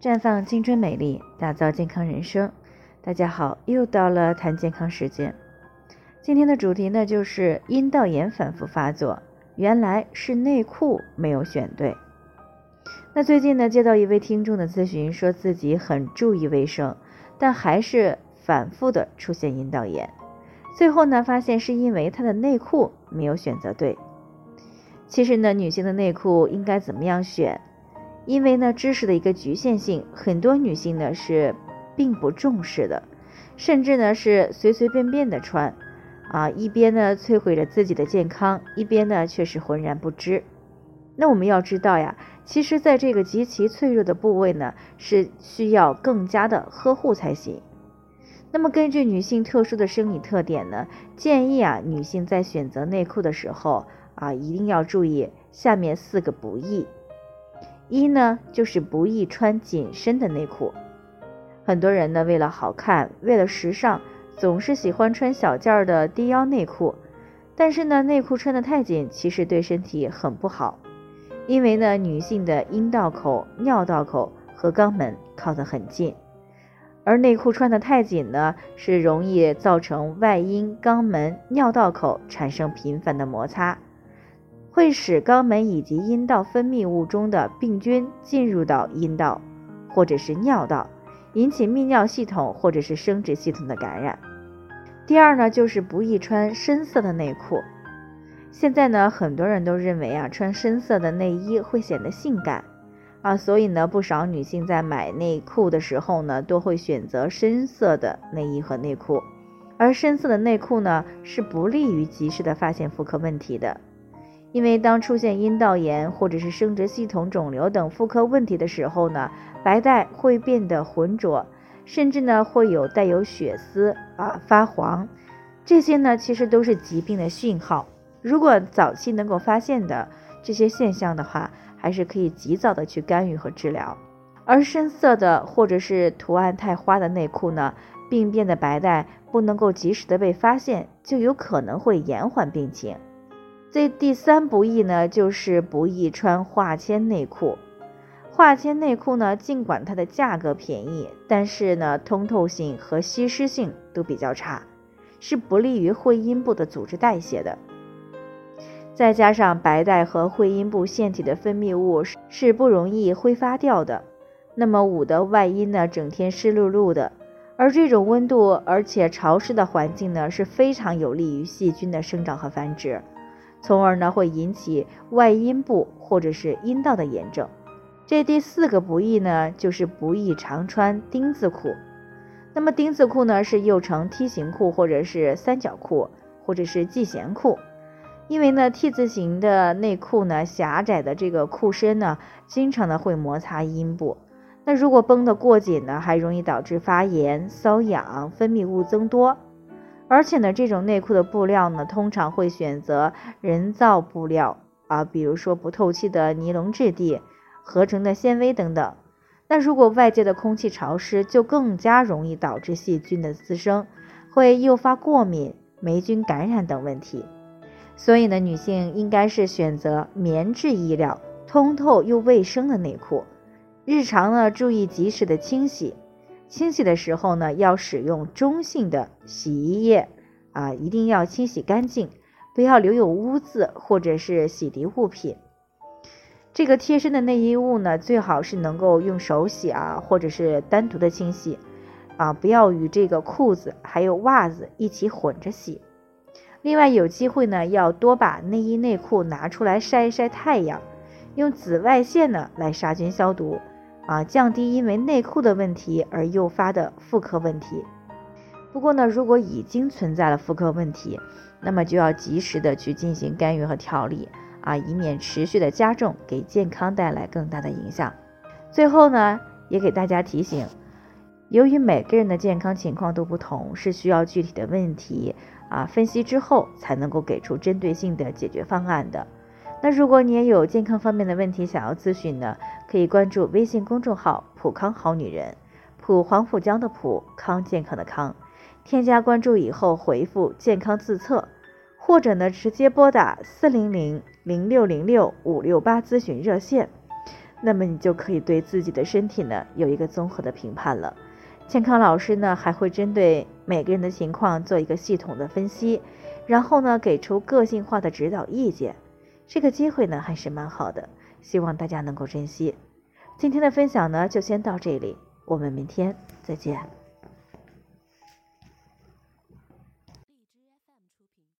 绽放青春美丽，打造健康人生。大家好，又到了谈健康时间。今天的主题呢，就是阴道炎反复发作，原来是内裤没有选对。那最近呢，接到一位听众的咨询，说自己很注意卫生，但还是反复的出现阴道炎。最后呢，发现是因为她的内裤没有选择对。其实呢，女性的内裤应该怎么样选？因为呢，知识的一个局限性，很多女性呢是并不重视的，甚至呢是随随便便的穿，啊，一边呢摧毁着自己的健康，一边呢却是浑然不知。那我们要知道呀，其实在这个极其脆弱的部位呢，是需要更加的呵护才行。那么根据女性特殊的生理特点呢，建议啊，女性在选择内裤的时候啊，一定要注意下面四个不易。一呢，就是不宜穿紧身的内裤。很多人呢，为了好看，为了时尚，总是喜欢穿小件儿的低腰内裤。但是呢，内裤穿得太紧，其实对身体很不好。因为呢，女性的阴道口、尿道口和肛门靠得很近，而内裤穿得太紧呢，是容易造成外阴、肛门、尿道口产生频繁的摩擦。会使肛门以及阴道分泌物中的病菌进入到阴道或者是尿道，引起泌尿系统或者是生殖系统的感染。第二呢，就是不宜穿深色的内裤。现在呢，很多人都认为啊，穿深色的内衣会显得性感啊，所以呢，不少女性在买内裤的时候呢，都会选择深色的内衣和内裤。而深色的内裤呢，是不利于及时的发现妇科问题的。因为当出现阴道炎或者是生殖系统肿瘤等妇科问题的时候呢，白带会变得浑浊，甚至呢会有带有血丝啊发黄，这些呢其实都是疾病的讯号。如果早期能够发现的这些现象的话，还是可以及早的去干预和治疗。而深色的或者是图案太花的内裤呢，病变的白带不能够及时的被发现，就有可能会延缓病情。这第三不易呢，就是不宜穿化纤内裤。化纤内裤呢，尽管它的价格便宜，但是呢，通透性和吸湿性都比较差，是不利于会阴部的组织代谢的。再加上白带和会阴部腺体的分泌物是不容易挥发掉的，那么捂的外阴呢，整天湿漉漉的，而这种温度而且潮湿的环境呢，是非常有利于细菌的生长和繁殖。从而呢会引起外阴部或者是阴道的炎症。这第四个不宜呢，就是不宜常穿丁字裤。那么丁字裤呢是又称梯形裤或者是三角裤或者是系弦裤。因为呢 T 字形的内裤呢狭窄的这个裤身呢经常的会摩擦阴部。那如果绷得过紧呢，还容易导致发炎、瘙痒、分泌物增多。而且呢，这种内裤的布料呢，通常会选择人造布料啊，比如说不透气的尼龙质地、合成的纤维等等。那如果外界的空气潮湿，就更加容易导致细菌的滋生，会诱发过敏、霉菌感染等问题。所以呢，女性应该是选择棉质衣料、通透又卫生的内裤，日常呢注意及时的清洗。清洗的时候呢，要使用中性的洗衣液，啊，一定要清洗干净，不要留有污渍或者是洗涤物品。这个贴身的内衣物呢，最好是能够用手洗啊，或者是单独的清洗，啊，不要与这个裤子还有袜子一起混着洗。另外，有机会呢，要多把内衣内裤拿出来晒一晒太阳，用紫外线呢来杀菌消毒。啊，降低因为内裤的问题而诱发的妇科问题。不过呢，如果已经存在了妇科问题，那么就要及时的去进行干预和调理啊，以免持续的加重，给健康带来更大的影响。最后呢，也给大家提醒，由于每个人的健康情况都不同，是需要具体的问题啊分析之后才能够给出针对性的解决方案的。那如果你也有健康方面的问题想要咨询呢，可以关注微信公众号“普康好女人”，普黄浦江的普康健康的康，添加关注以后回复“健康自测”，或者呢直接拨打四零零零六零六五六八咨询热线。那么你就可以对自己的身体呢有一个综合的评判了。健康老师呢还会针对每个人的情况做一个系统的分析，然后呢给出个性化的指导意见。这个机会呢还是蛮好的，希望大家能够珍惜。今天的分享呢就先到这里，我们明天再见。